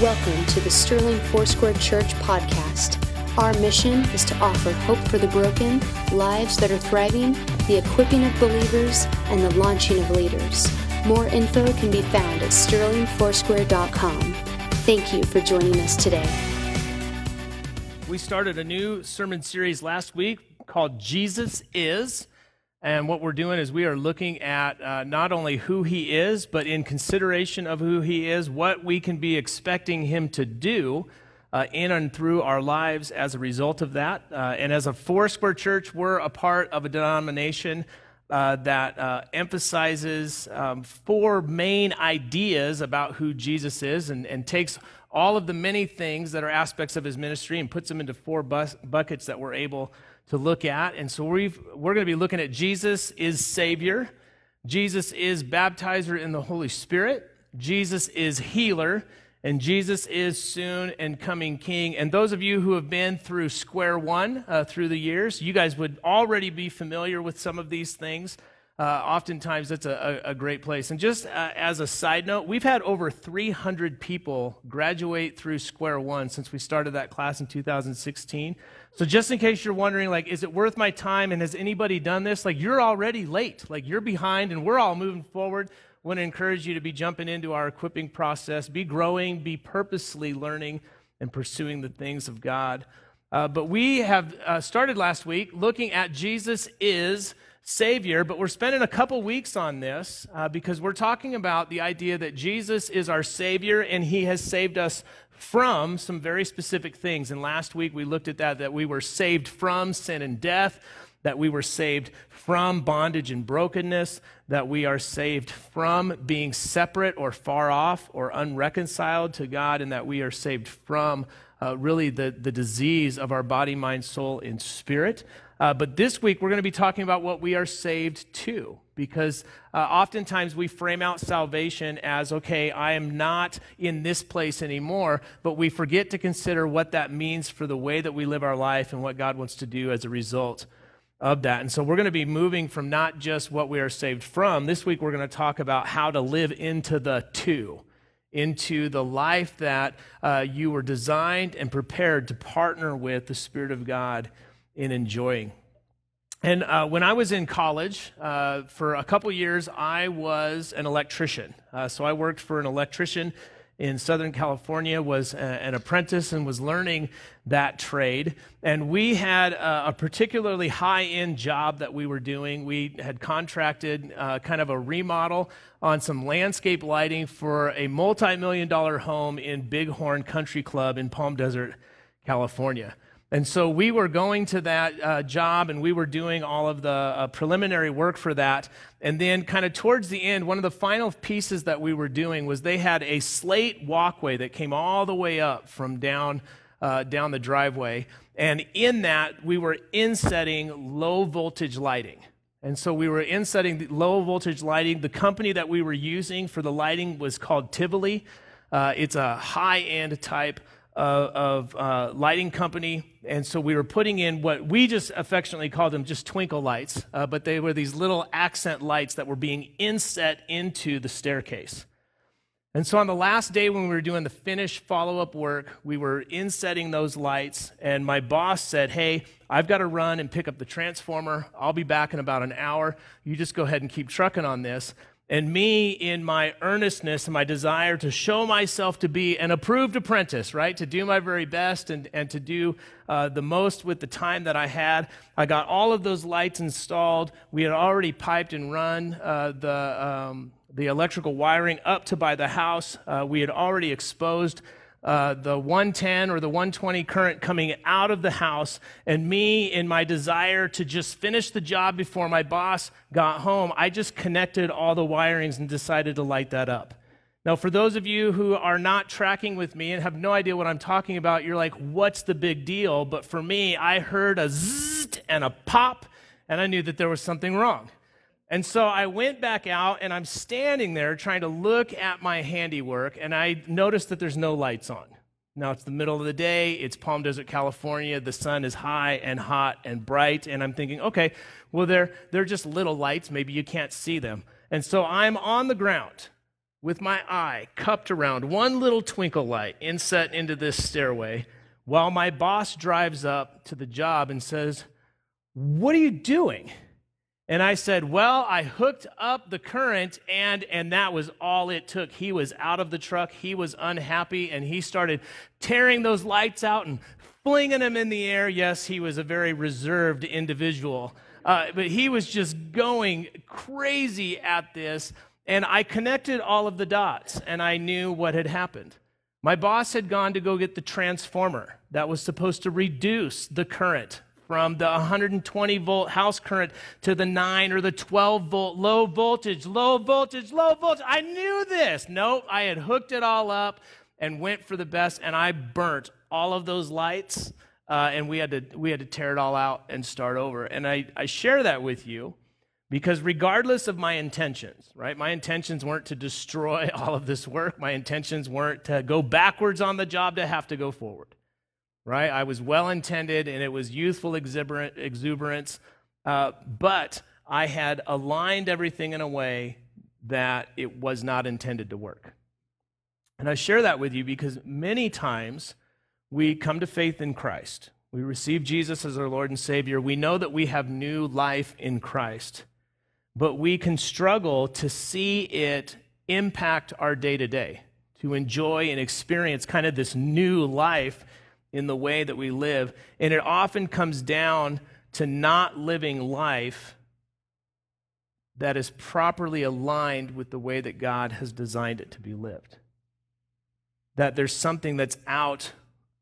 Welcome to the Sterling Foursquare Church podcast. Our mission is to offer hope for the broken, lives that are thriving, the equipping of believers, and the launching of leaders. More info can be found at sterlingfoursquare.com. Thank you for joining us today. We started a new sermon series last week called Jesus Is. And what we're doing is we are looking at uh, not only who he is, but in consideration of who he is, what we can be expecting him to do uh, in and through our lives as a result of that. Uh, and as a Foursquare church, we're a part of a denomination uh, that uh, emphasizes um, four main ideas about who Jesus is and, and takes all of the many things that are aspects of his ministry and puts them into four bus- buckets that we're able to look at. And so we've, we're going to be looking at Jesus is Savior, Jesus is baptizer in the Holy Spirit, Jesus is healer, and Jesus is soon and coming King. And those of you who have been through square one uh, through the years, you guys would already be familiar with some of these things. Uh, oftentimes, it's a, a, great place. And just uh, as a side note, we've had over 300 people graduate through Square One since we started that class in 2016. So just in case you're wondering, like, is it worth my time? And has anybody done this? Like, you're already late. Like, you're behind, and we're all moving forward. Want to encourage you to be jumping into our equipping process, be growing, be purposely learning and pursuing the things of God. Uh, but we have uh, started last week looking at Jesus is Savior, but we're spending a couple weeks on this uh, because we're talking about the idea that Jesus is our Savior and He has saved us from some very specific things. And last week we looked at that, that we were saved from sin and death, that we were saved from bondage and brokenness, that we are saved from being separate or far off or unreconciled to God, and that we are saved from uh, really the, the disease of our body, mind, soul, and spirit. Uh, but this week, we're going to be talking about what we are saved to, because uh, oftentimes we frame out salvation as, okay, I am not in this place anymore, but we forget to consider what that means for the way that we live our life and what God wants to do as a result of that. And so we're going to be moving from not just what we are saved from. This week, we're going to talk about how to live into the two into the life that uh, you were designed and prepared to partner with the Spirit of God in enjoying. And uh, when I was in college, uh, for a couple years, I was an electrician. Uh, so I worked for an electrician in Southern California, was a, an apprentice and was learning that trade. And we had a, a particularly high end job that we were doing. We had contracted uh, kind of a remodel on some landscape lighting for a multi million dollar home in Bighorn Country Club in Palm Desert, California. And so we were going to that uh, job and we were doing all of the uh, preliminary work for that. And then, kind of towards the end, one of the final pieces that we were doing was they had a slate walkway that came all the way up from down, uh, down the driveway. And in that, we were insetting low voltage lighting. And so we were insetting the low voltage lighting. The company that we were using for the lighting was called Tivoli. Uh, it's a high end type of uh, lighting company. And so we were putting in what we just affectionately called them just twinkle lights, uh, but they were these little accent lights that were being inset into the staircase. And so on the last day when we were doing the finish follow up work, we were insetting those lights, and my boss said, Hey, I've got to run and pick up the transformer. I'll be back in about an hour. You just go ahead and keep trucking on this. And me, in my earnestness and my desire to show myself to be an approved apprentice, right? To do my very best and, and to do uh, the most with the time that I had. I got all of those lights installed. We had already piped and run uh, the, um, the electrical wiring up to by the house. Uh, we had already exposed uh, the 110 or the 120 current coming out of the house, and me, in my desire to just finish the job before my boss got home, I just connected all the wirings and decided to light that up. Now, for those of you who are not tracking with me and have no idea what I'm talking about, you're like, what's the big deal? But for me, I heard a zzz and a pop, and I knew that there was something wrong. And so I went back out and I'm standing there trying to look at my handiwork, and I noticed that there's no lights on. Now it's the middle of the day, it's Palm Desert, California, the sun is high and hot and bright, and I'm thinking, okay, well, they're, they're just little lights, maybe you can't see them. And so I'm on the ground with my eye cupped around one little twinkle light inset into this stairway while my boss drives up to the job and says, What are you doing? And I said, Well, I hooked up the current, and, and that was all it took. He was out of the truck, he was unhappy, and he started tearing those lights out and flinging them in the air. Yes, he was a very reserved individual, uh, but he was just going crazy at this. And I connected all of the dots, and I knew what had happened. My boss had gone to go get the transformer that was supposed to reduce the current from the 120 volt house current to the 9 or the 12 volt low voltage, low voltage, low voltage. I knew this. Nope, I had hooked it all up and went for the best, and I burnt all of those lights, uh, and we had, to, we had to tear it all out and start over. And I, I share that with you because regardless of my intentions, right, my intentions weren't to destroy all of this work, my intentions weren't to go backwards on the job, to have to go forward right? I was well intended and it was youthful exuberance, uh, but I had aligned everything in a way that it was not intended to work. And I share that with you because many times we come to faith in Christ. We receive Jesus as our Lord and Savior. We know that we have new life in Christ, but we can struggle to see it impact our day to day, to enjoy and experience kind of this new life in the way that we live. And it often comes down to not living life that is properly aligned with the way that God has designed it to be lived. That there's something that's out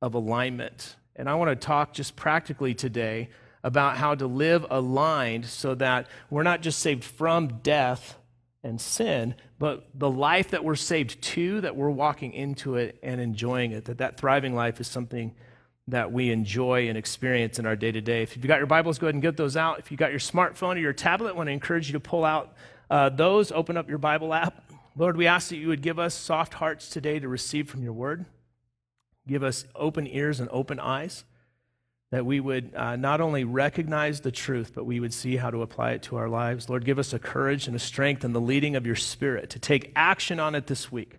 of alignment. And I want to talk just practically today about how to live aligned so that we're not just saved from death and sin, but the life that we're saved to, that we're walking into it and enjoying it, that that thriving life is something that we enjoy and experience in our day to day. If you've got your Bibles, go ahead and get those out. If you've got your smartphone or your tablet, I want to encourage you to pull out uh, those, open up your Bible app. Lord, we ask that you would give us soft hearts today to receive from your word. Give us open ears and open eyes that we would uh, not only recognize the truth, but we would see how to apply it to our lives. Lord, give us a courage and a strength and the leading of your spirit to take action on it this week,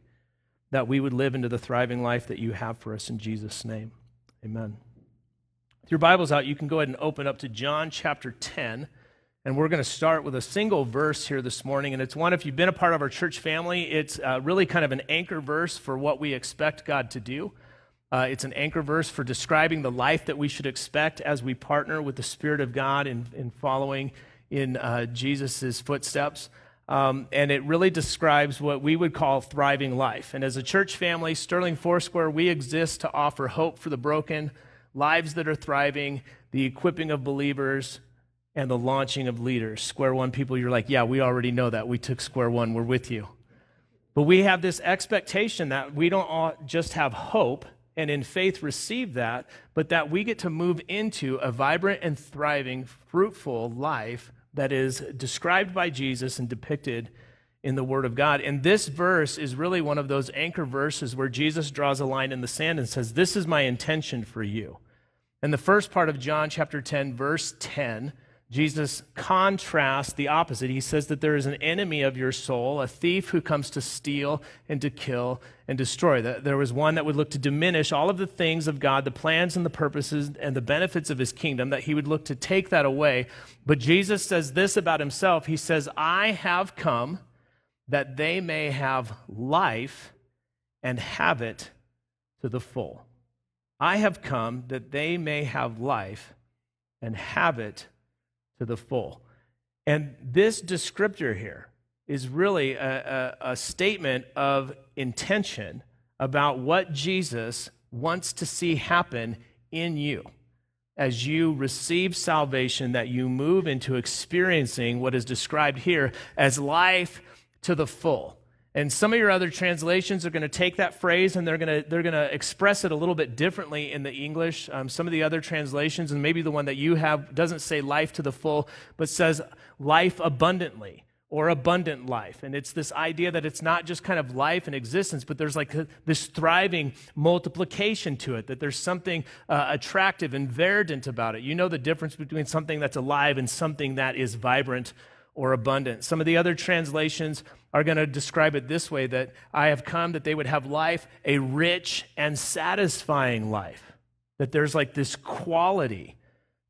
that we would live into the thriving life that you have for us in Jesus' name. Amen. With your Bible's out, you can go ahead and open up to John chapter 10. And we're going to start with a single verse here this morning. And it's one, if you've been a part of our church family, it's uh, really kind of an anchor verse for what we expect God to do. Uh, it's an anchor verse for describing the life that we should expect as we partner with the Spirit of God in, in following in uh, Jesus' footsteps. Um, and it really describes what we would call thriving life. And as a church family, Sterling Foursquare, we exist to offer hope for the broken, lives that are thriving, the equipping of believers, and the launching of leaders. Square one people, you're like, yeah, we already know that. We took square one, we're with you. But we have this expectation that we don't just have hope and in faith receive that, but that we get to move into a vibrant and thriving, fruitful life that is described by Jesus and depicted in the Word of God. And this verse is really one of those anchor verses where Jesus draws a line in the sand and says, This is my intention for you. And the first part of John chapter 10, verse 10 Jesus contrasts the opposite. He says that there is an enemy of your soul, a thief who comes to steal and to kill and destroy. That there was one that would look to diminish all of the things of God, the plans and the purposes and the benefits of his kingdom, that he would look to take that away. But Jesus says this about himself He says, I have come that they may have life and have it to the full. I have come that they may have life and have it to the full. And this descriptor here is really a, a, a, statement of intention about what Jesus wants to see happen in you as you receive salvation, that you move into experiencing what is described here as life to the full. And some of your other translations are going to take that phrase and they're going to, they're going to express it a little bit differently in the English. Um, some of the other translations, and maybe the one that you have, doesn't say life to the full, but says life abundantly or abundant life. And it's this idea that it's not just kind of life and existence, but there's like this thriving multiplication to it, that there's something uh, attractive and verdant about it. You know the difference between something that's alive and something that is vibrant or abundant. Some of the other translations are going to describe it this way that I have come that they would have life, a rich and satisfying life. That there's like this quality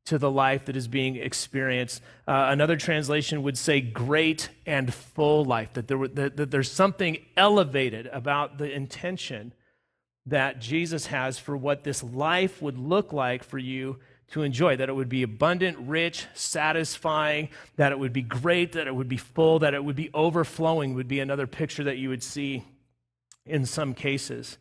to the life that is being experienced. Uh, another translation would say great and full life, that, there, that, that there's something elevated about the intention that Jesus has for what this life would look like for you to enjoy, that it would be abundant, rich, satisfying, that it would be great, that it would be full, that it would be overflowing, would be another picture that you would see in some cases.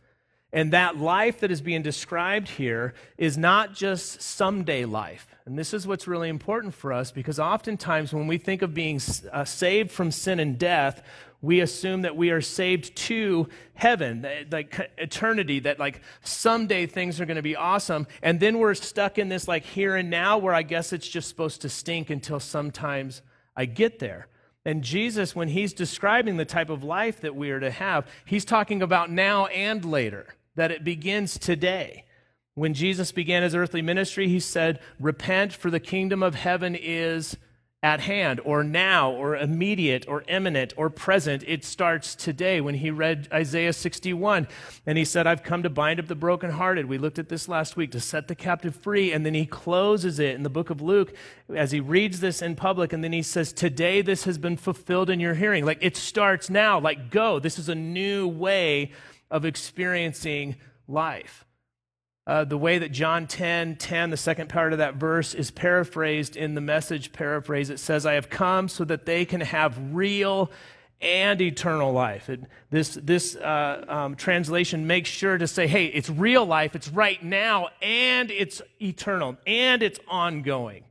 And that life that is being described here is not just someday life. And this is what's really important for us because oftentimes when we think of being uh, saved from sin and death, we assume that we are saved to heaven, like eternity, that like someday things are going to be awesome. And then we're stuck in this like here and now where I guess it's just supposed to stink until sometimes I get there. And Jesus, when he's describing the type of life that we are to have, he's talking about now and later, that it begins today. When Jesus began his earthly ministry, he said, Repent, for the kingdom of heaven is at hand, or now, or immediate, or imminent, or present. It starts today when he read Isaiah 61 and he said, I've come to bind up the brokenhearted. We looked at this last week to set the captive free. And then he closes it in the book of Luke as he reads this in public. And then he says, Today this has been fulfilled in your hearing. Like it starts now. Like go. This is a new way of experiencing life. Uh, the way that John 10 10, the second part of that verse, is paraphrased in the message paraphrase, it says, I have come so that they can have real and eternal life. It, this this uh, um, translation makes sure to say, hey, it's real life, it's right now, and it's eternal, and it's ongoing.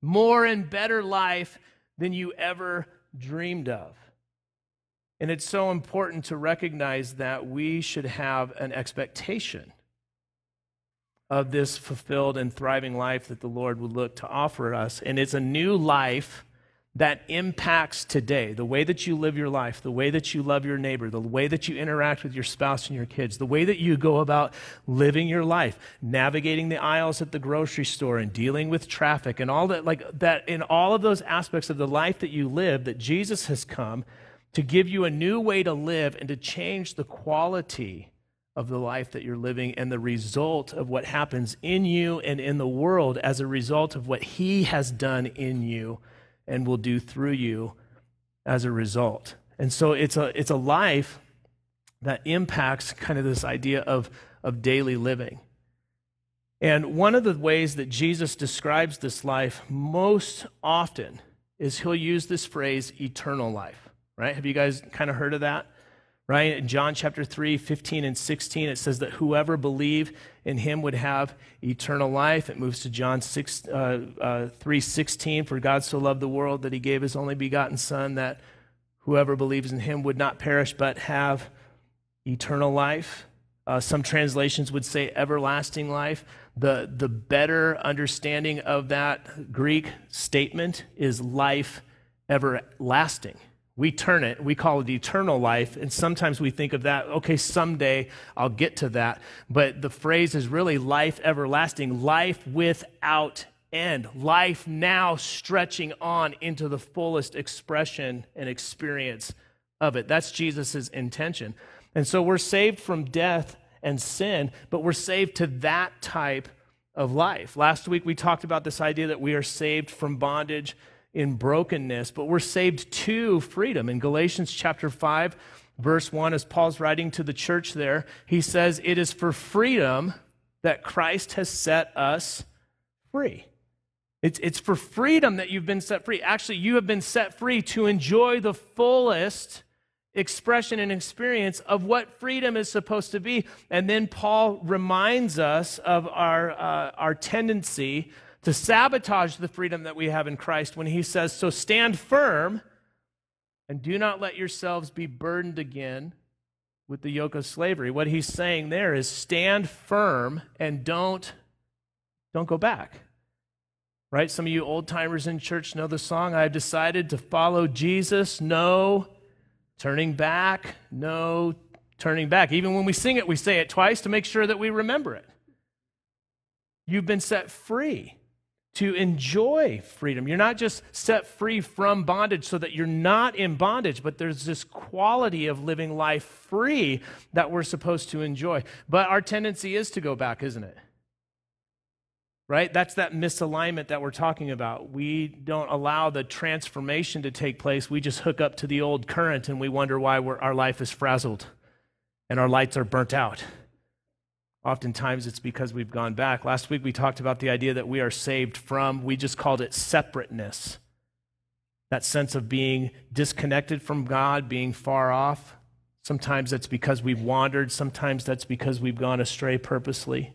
More and better life than you ever dreamed of. And it's so important to recognize that we should have an expectation of this fulfilled and thriving life that the Lord would look to offer us. And it's a new life that impacts today the way that you live your life, the way that you love your neighbor, the way that you interact with your spouse and your kids, the way that you go about living your life, navigating the aisles at the grocery store and dealing with traffic and all that, like that, in all of those aspects of the life that you live, that Jesus has come to give you a new way to live and to change the quality of the life that you're living and the result of what happens in you and in the world as a result of what He has done in you and will do through you as a result. And so it's a, it's a life that impacts kind of this idea of, of daily living. And one of the ways that Jesus describes this life most often is he'll use this phrase, eternal life, right? Have you guys kind of heard of that? Right? In John chapter 3, 15 and 16, it says that whoever believed in him would have eternal life. It moves to John 6, uh, uh, 3, 16, for God so loved the world that he gave his only begotten Son, that whoever believes in him would not perish but have eternal life. Uh, some translations would say everlasting life. The, the better understanding of that Greek statement is life everlasting. We turn it, we call it eternal life, and sometimes we think of that, okay, someday I'll get to that. But the phrase is really life everlasting, life without end, life now stretching on into the fullest expression and experience of it. That's Jesus' intention. And so we're saved from death and sin, but we're saved to that type of life. Last week we talked about this idea that we are saved from bondage in brokenness, but we're saved to freedom. In Galatians chapter 5, verse 1, as Paul's writing to the church there, he says, It is for freedom that Christ has set us free. It's, it's for freedom that you've been set free. Actually, you have been set free to enjoy the fullest expression and experience of what freedom is supposed to be. And then Paul reminds us of our, uh, our tendency to sabotage the freedom that we have in Christ when he says, So stand firm and do not let yourselves be burdened again with the yoke of slavery. What he's saying there is stand firm and don't, don't go back. Right? Some of you old timers in church know the song, I've decided to follow Jesus. No turning back. No turning back. Even when we sing it, we say it twice to make sure that we remember it. You've been set free to enjoy freedom. You're not just set free from bondage so that you're not in bondage, but there's this quality of living life free that we're supposed to enjoy. But our tendency is to go back, isn't it? Right? That's that misalignment that we're talking about. We don't allow the transformation to take place. We just hook up to the old current and we wonder why our life is frazzled and our lights are burnt out. Oftentimes it's because we've gone back. Last week we talked about the idea that we are saved from, we just called it separateness. That sense of being disconnected from God, being far off. Sometimes that's because we've wandered, sometimes that's because we've gone astray purposely.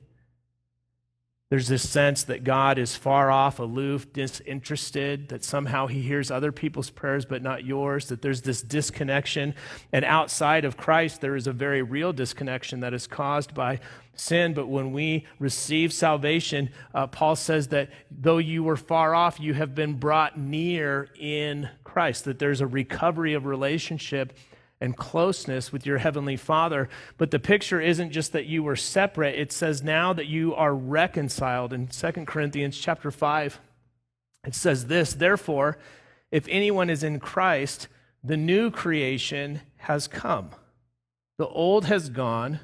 There's this sense that God is far off, aloof, disinterested, that somehow he hears other people's prayers but not yours, that there's this disconnection. And outside of Christ, there is a very real disconnection that is caused by sin. But when we receive salvation, uh, Paul says that though you were far off, you have been brought near in Christ, that there's a recovery of relationship and closeness with your heavenly father but the picture isn't just that you were separate it says now that you are reconciled in 2 corinthians chapter 5 it says this therefore if anyone is in christ the new creation has come the old has gone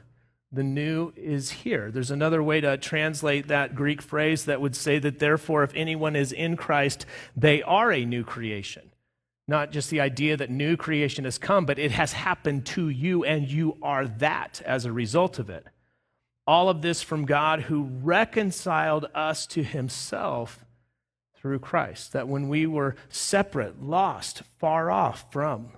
the new is here. There's another way to translate that Greek phrase that would say that, therefore, if anyone is in Christ, they are a new creation. Not just the idea that new creation has come, but it has happened to you, and you are that as a result of it. All of this from God who reconciled us to himself through Christ. That when we were separate, lost, far off from,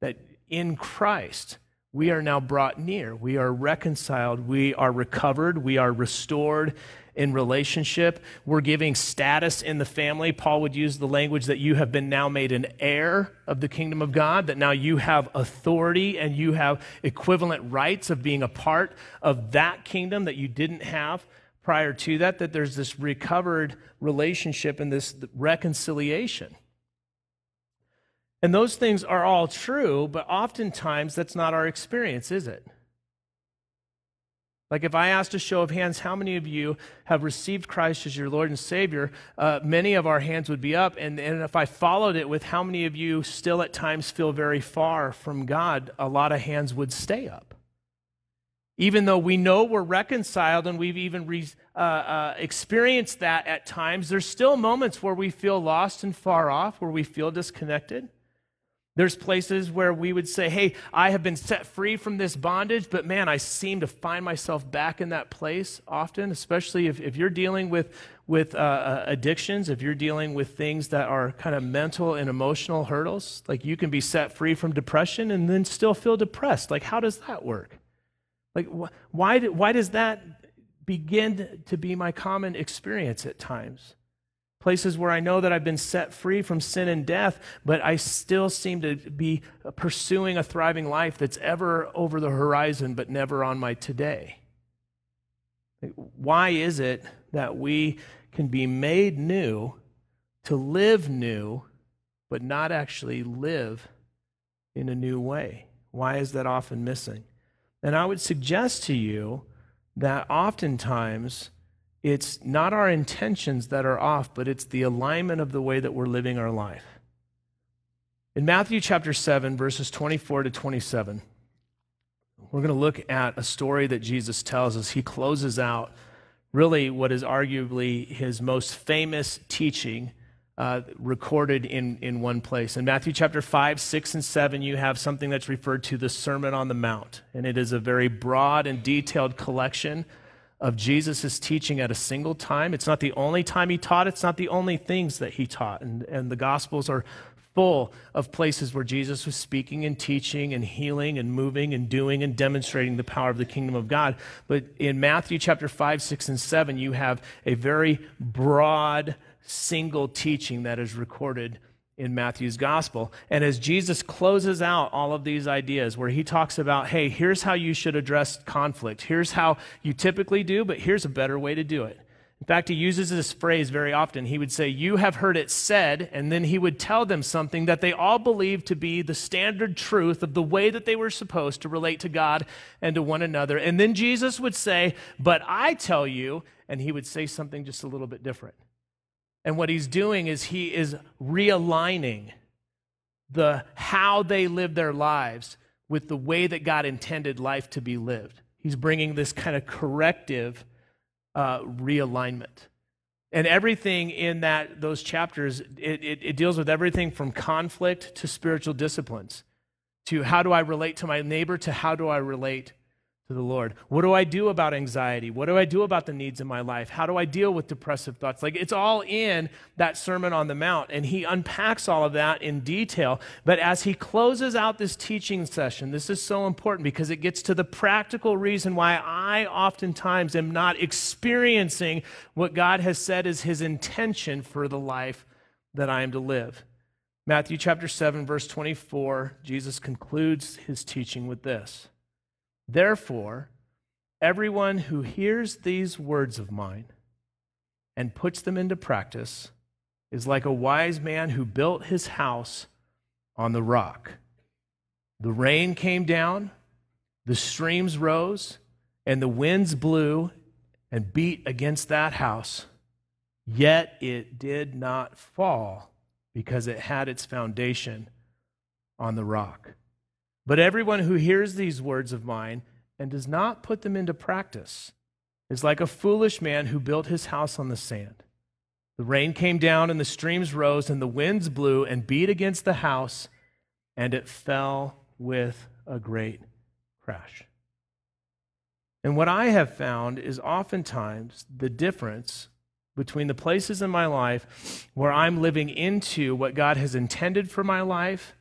that in Christ, we are now brought near. We are reconciled. We are recovered. We are restored in relationship. We're giving status in the family. Paul would use the language that you have been now made an heir of the kingdom of God, that now you have authority and you have equivalent rights of being a part of that kingdom that you didn't have prior to that, that there's this recovered relationship and this reconciliation. And those things are all true, but oftentimes that's not our experience, is it? Like if I asked a show of hands, how many of you have received Christ as your Lord and Savior? Uh, many of our hands would be up. And, and if I followed it with how many of you still at times feel very far from God, a lot of hands would stay up. Even though we know we're reconciled and we've even re, uh, uh, experienced that at times, there's still moments where we feel lost and far off, where we feel disconnected. There's places where we would say, Hey, I have been set free from this bondage, but man, I seem to find myself back in that place often, especially if, if you're dealing with, with uh, uh, addictions, if you're dealing with things that are kind of mental and emotional hurdles. Like you can be set free from depression and then still feel depressed. Like, how does that work? Like, wh- why, do, why does that begin to be my common experience at times? Places where I know that I've been set free from sin and death, but I still seem to be pursuing a thriving life that's ever over the horizon, but never on my today. Why is it that we can be made new to live new, but not actually live in a new way? Why is that often missing? And I would suggest to you that oftentimes, it's not our intentions that are off, but it's the alignment of the way that we're living our life. In Matthew chapter 7, verses 24 to 27, we're going to look at a story that Jesus tells us. He closes out really what is arguably his most famous teaching uh, recorded in, in one place. In Matthew chapter 5, 6, and 7, you have something that's referred to the Sermon on the Mount. And it is a very broad and detailed collection of Jesus' teaching at a single time. It's not the only time he taught, it's not the only things that he taught. And, and the Gospels are full of places where Jesus was speaking and teaching and healing and moving and doing and demonstrating the power of the kingdom of God. But in Matthew chapter 5, 6, and 7, you have a very broad, single teaching that is recorded in Matthew's gospel. And as Jesus closes out all of these ideas, where he talks about, hey, here's how you should address conflict, here's how you typically do, but here's a better way to do it. In fact, he uses this phrase very often. He would say, You have heard it said, and then he would tell them something that they all believed to be the standard truth of the way that they were supposed to relate to God and to one another. And then Jesus would say, But I tell you, and he would say something just a little bit different. And what he's doing is he is realigning the how they live their lives with the way that God intended life to be lived. He's bringing this kind of corrective uh, realignment. And everything in that those chapters, it, it, it deals with everything from conflict to spiritual disciplines, to how do I relate to my neighbor, to how do I relate to the Lord. What do I do about anxiety? What do I do about the needs in my life? How do I deal with depressive thoughts? Like it's all in that Sermon on the Mount, and he unpacks all of that in detail. But as he closes out this teaching session, this is so important because it gets to the practical reason why I oftentimes am not experiencing what God has said is his intention for the life that I am to live. Matthew chapter 7, verse 24, Jesus concludes his teaching with this. Therefore, everyone who hears these words of mine and puts them into practice is like a wise man who built his house on the rock. The rain came down, the streams rose, and the winds blew and beat against that house. Yet it did not fall because it had its foundation on the rock. But everyone who hears these words of mine and does not put them into practice is like a foolish man who built his house on the sand. The rain came down, and the streams rose, and the winds blew and beat against the house, and it fell with a great crash. And what I have found is oftentimes the difference between the places in my life where I'm living into what God has intended for my life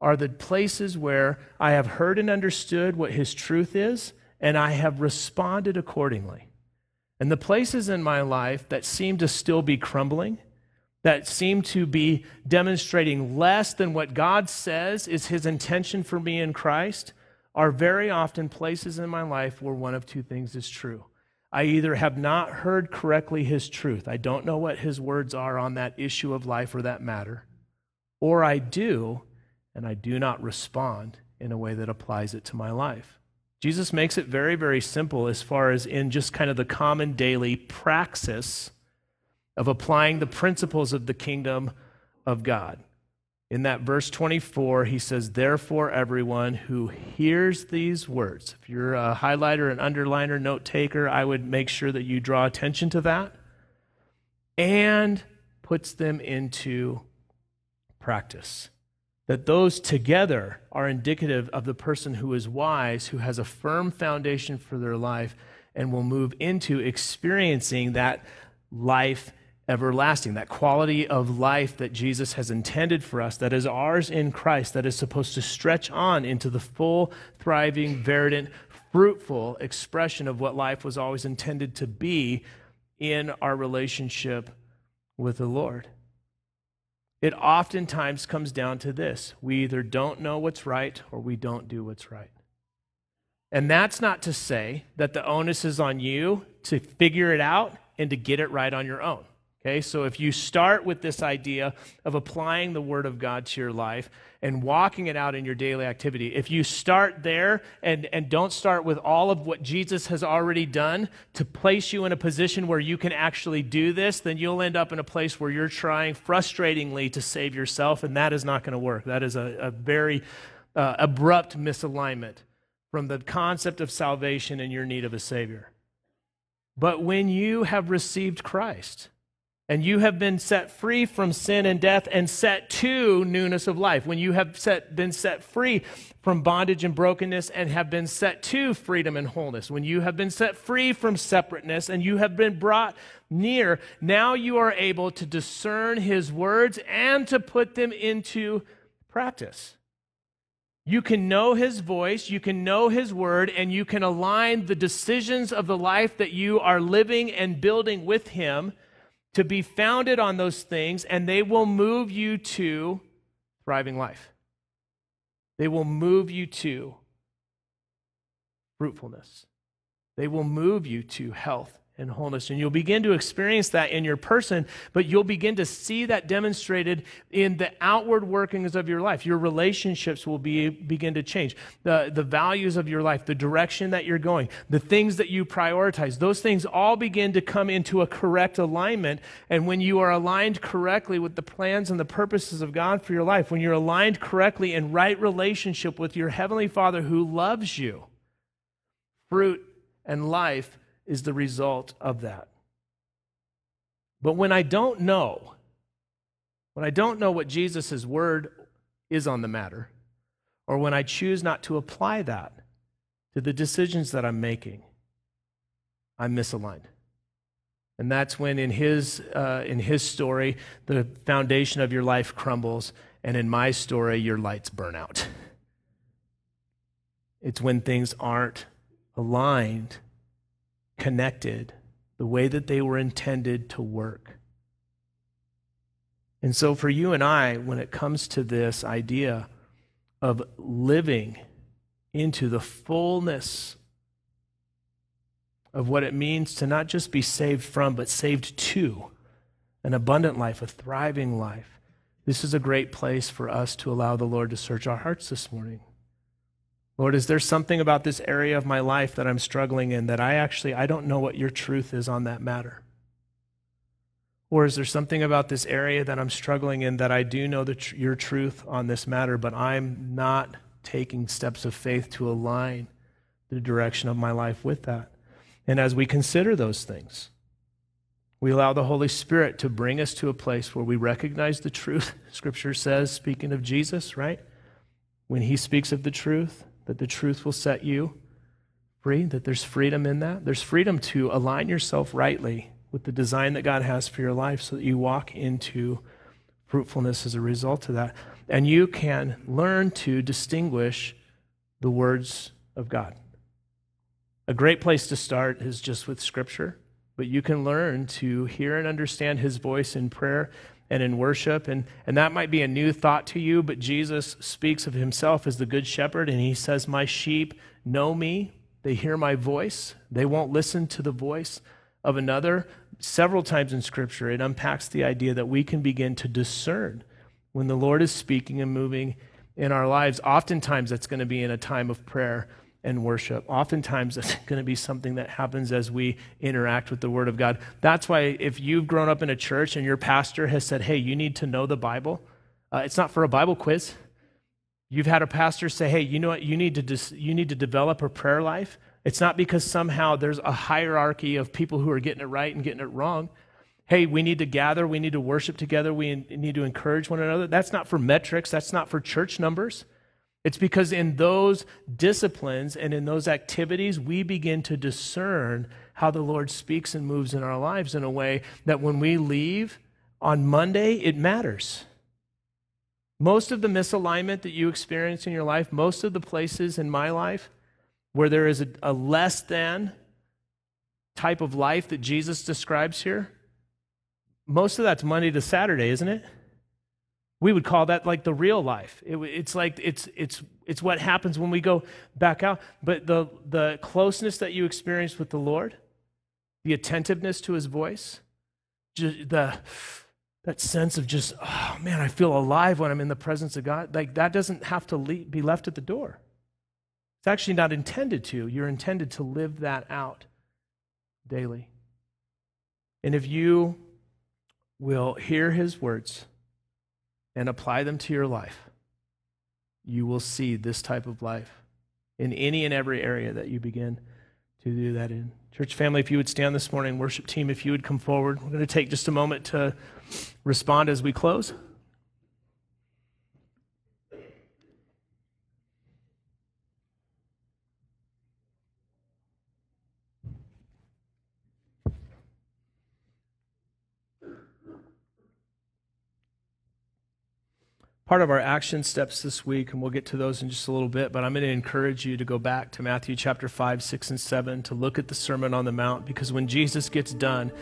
are the places where I have heard and understood what His truth is, and I have responded accordingly. And the places in my life that seem to still be crumbling, that seem to be demonstrating less than what God says is His intention for me in Christ, are very often places in my life where one of two things is true. I either have not heard correctly His truth, I don't know what His words are on that issue of life or that matter, or I do, and I do not respond in a way that applies it to my life. Jesus makes it very, very simple as far as in just kind of the common daily praxis of applying the principles of the kingdom of God. In that verse 24, he says, Therefore, everyone who hears these words, if you're a highlighter, an underliner, note taker, I would make sure that you draw attention to that and puts them into practice that those together are indicative of the person who is wise, who has a firm foundation for their life, and will move into experiencing that life everlasting, that quality of life that Jesus has intended for us, that is ours in Christ, that is supposed to stretch on into the full, thriving, verdant, fruitful expression of what life was always intended to be in our relationship with the Lord it oftentimes comes down to this we either don't know what's right or we don't do what's right. And that's not to say that the onus is on you to figure it out and to get it right on your own. Okay, so if you start with this idea of applying the Word of God to your life and walking it out in your daily activity, if you start there and, and don't start with all of what Jesus has already done to place you in a position where you can actually do this, then you'll end up in a place where you're trying frustratingly to save yourself, and that is not going to work. That is a, a very uh, abrupt misalignment from the concept of salvation and your need of a Savior. But when you have received Christ, and you have been set free from sin and death and set to newness of life. When you have set, been set free from bondage and brokenness and have been set to freedom and wholeness. When you have been set free from separateness and you have been brought near, now you are able to discern his words and to put them into practice. You can know his voice, you can know his word, and you can align the decisions of the life that you are living and building with him to be founded on those things, and they will move you to thriving life. They will move you to fruitfulness. They will move you to health and wholeness. And you'll begin to experience that in your person, but you'll begin to see that demonstrated in the outward workings of your life. Your relationships will be, begin to change. The, the values of your life, the direction that you're going, the things that you prioritize, those things all begin to come into a correct alignment. And when you are aligned correctly with the plans and the purposes of God for your life, when you're aligned correctly in right relationship with your Heavenly Father who loves you, fruit and life is the result of that. But when I don't know, when I don't know what Jesus' word is on the matter, or when I choose not to apply that to the decisions that I'm making, I'm misaligned. And that's when, in his, uh, in his story, the foundation of your life crumbles, and in my story, your lights burn out. It's when things aren't aligned connected the way that they were intended to work. And so, for you and I, when it comes to this idea of living into the fullness of what it means to not just be saved from, but saved to an abundant life, a thriving life, this is a great place for us to allow the Lord to search our hearts this morning. Lord, is there something about this area of my life that I'm struggling in that I actually I don't know what your truth is on that matter? Or is there something about this area that I'm struggling in that I do know tr- your truth on this matter, but I'm not taking steps of faith to align the direction of my life with that? And as we consider those things, we allow the Holy Spirit to bring us to a place where we recognize the truth. Scripture says, speaking of Jesus, right? When he speaks of the truth, that the truth will set you free, that there's freedom in that. There's freedom to align yourself rightly with the design that God has for your life so that you walk into fruitfulness as a result of that. And you can learn to distinguish the words of God. A great place to start is just with Scripture, but you can learn to hear and understand His voice in prayer and in worship. And, and that might be a new thought to you, but Jesus speaks of himself as the good shepherd, and he says, My sheep know me. They hear my voice. They won't listen to the voice of another. Several times in Scripture, it unpacks the idea that we can begin to discern when the Lord is speaking and moving in our lives. Oftentimes, that's going to be in a time of prayer and worship. Oftentimes, it's going to be something that happens as we interact with the Word of God. That's why, if you've grown up in a church and your pastor has said, hey, you need to know the Bible, uh, it's not for a Bible quiz. You've had a pastor say, hey, you know what? You need, to dis- you need to develop a prayer life. It's not because somehow there's a hierarchy of people who are getting it right and getting it wrong. Hey, we need to gather, we need to worship together, we need to encourage one another. That's not for metrics, that's not for church numbers. It's because in those disciplines and in those activities, we begin to discern how the Lord speaks and moves in our lives in a way that when we leave on Monday, it matters. Most of the misalignment that you experience in your life, most of the places in my life where there is a, a less than type of life that Jesus describes here, most of that's Monday to Saturday, isn't it? We would call that like the real life. It, it's like it's it's it's what happens when we go back out. But the the closeness that you experience with the Lord, the attentiveness to His voice, the that sense of just oh man, I feel alive when I'm in the presence of God. Like that doesn't have to be left at the door. It's actually not intended to. You're intended to live that out daily. And if you will hear His words and apply them to your life, you will see this type of life in any and every area that you begin to do that in. Church family, if you would stand this morning, worship team, if you would come forward, we're going to take just a moment to respond as we close. Part of our action steps this week, and we'll get to those in just a little bit, but I'm going to encourage you to go back to Matthew chapter 5, 6, and 7 to look at the Sermon on the Mount, because when Jesus gets done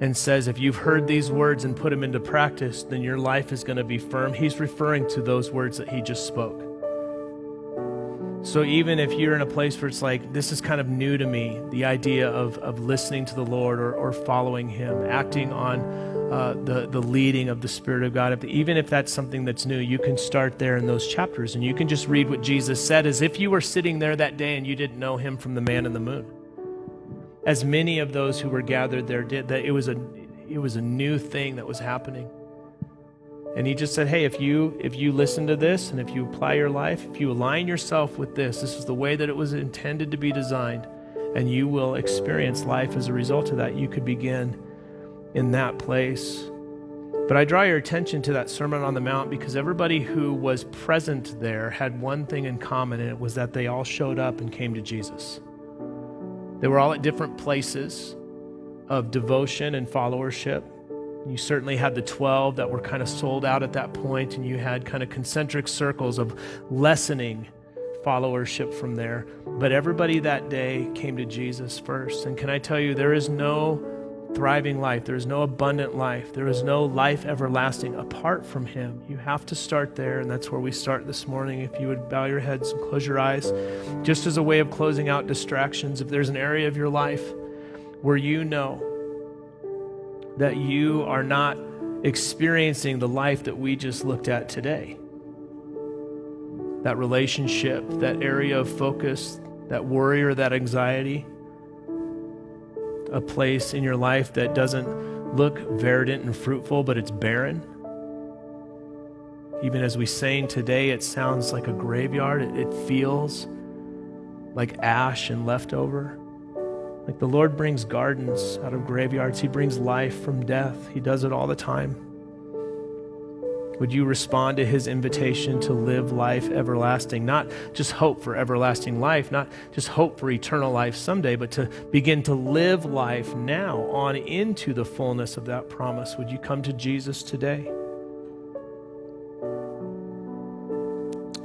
and says, If you've heard these words and put them into practice, then your life is going to be firm, he's referring to those words that he just spoke. So even if you're in a place where it's like, this is kind of new to me, the idea of, of listening to the Lord or, or following Him, acting on uh, the, the leading of the Spirit of God, if, even if that's something that's new, you can start there in those chapters and you can just read what Jesus said as if you were sitting there that day and you didn't know Him from the man in the moon. As many of those who were gathered there did, that it was a, it was a new thing that was happening. And he just said, "Hey, if you if you listen to this and if you apply your life, if you align yourself with this, this is the way that it was intended to be designed, and you will experience life as a result of that. You could begin in that place." But I draw your attention to that Sermon on the Mount because everybody who was present there had one thing in common, and it was that they all showed up and came to Jesus. They were all at different places of devotion and followership you certainly had the 12 that were kind of sold out at that point, and you had kind of concentric circles of lessening followership from there. But everybody that day came to Jesus first. And can I tell you, there is no thriving life, there is no abundant life, there is no life everlasting apart from Him. You have to start there, and that's where we start this morning. If you would bow your heads and close your eyes, just as a way of closing out distractions, if there's an area of your life where you know that you are not experiencing the life that we just looked at today. That relationship, that area of focus, that worry or that anxiety, a place in your life that doesn't look verdant and fruitful, but it's barren. Even as we sang today, it sounds like a graveyard. It, it feels like ash and leftover. Like the Lord brings gardens out of graveyards, He brings life from death. He does it all the time. Would you respond to his invitation to live life everlasting? Not just hope for everlasting life, not just hope for eternal life someday, but to begin to live life now on into the fullness of that promise. Would you come to Jesus today?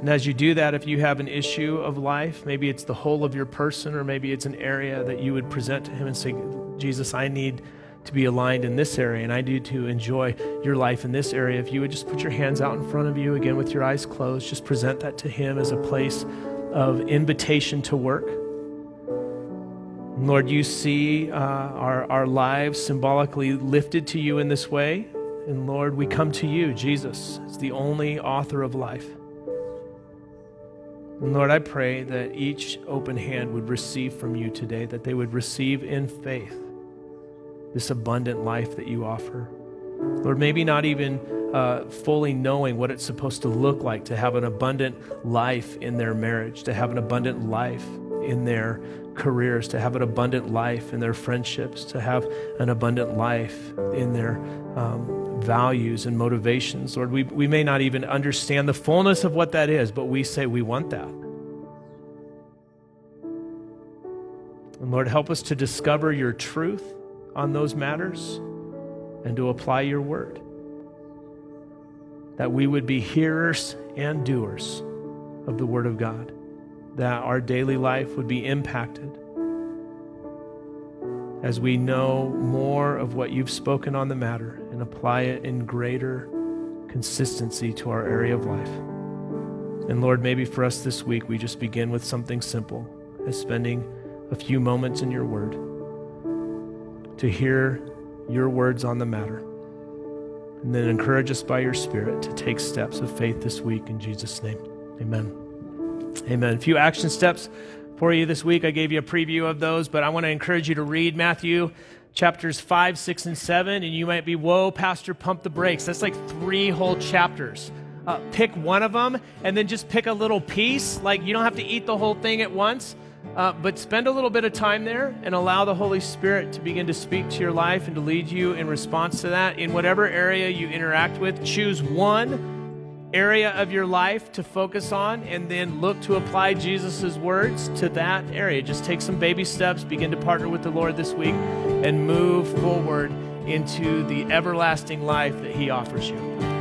And as you do that, if you have an issue of life, maybe it's the whole of your person, or maybe it's an area that you would present to Him and say, Jesus, I need to be aligned in this area, and I need to enjoy your life in this area. If you would just put your hands out in front of you, again with your eyes closed, just present that to Him as a place of invitation to work. Lord, you see uh, our, our lives symbolically lifted to you in this way. And Lord, we come to you, Jesus, as the only author of life. Lord, I pray that each open hand would receive from you today, that they would receive in faith this abundant life that you offer. Lord, maybe not even uh, fully knowing what it's supposed to look like to have an abundant life in their marriage, to have an abundant life in their careers, to have an abundant life in their friendships, to have an abundant life in their um, values and motivations. Lord, we, we may not even understand the fullness of what that is, but we say we want that. And Lord, help us to discover your truth on those matters and to apply your word. That we would be hearers and doers of the word of God, that our daily life would be impacted as we know more of what you've spoken on the matter and apply it in greater consistency to our area of life. And Lord, maybe for us this week, we just begin with something simple as spending a few moments in your word to hear your words on the matter. And then encourage us by your Spirit to take steps of faith this week in Jesus' name. Amen. Amen. A few action steps for you this week. I gave you a preview of those, but I want to encourage you to read Matthew chapters 5, 6, and 7. And you might be, whoa, Pastor, pump the brakes. That's like three whole chapters. Uh, pick one of them and then just pick a little piece. Like you don't have to eat the whole thing at once, uh, but spend a little bit of time there and allow the Holy Spirit to begin to speak to your life and to lead you in response to that. In whatever area you interact with, choose one area of your life to focus on and then look to apply Jesus' words to that area. Just take some baby steps, begin to partner with the Lord this week, and move forward into the everlasting life that He offers you.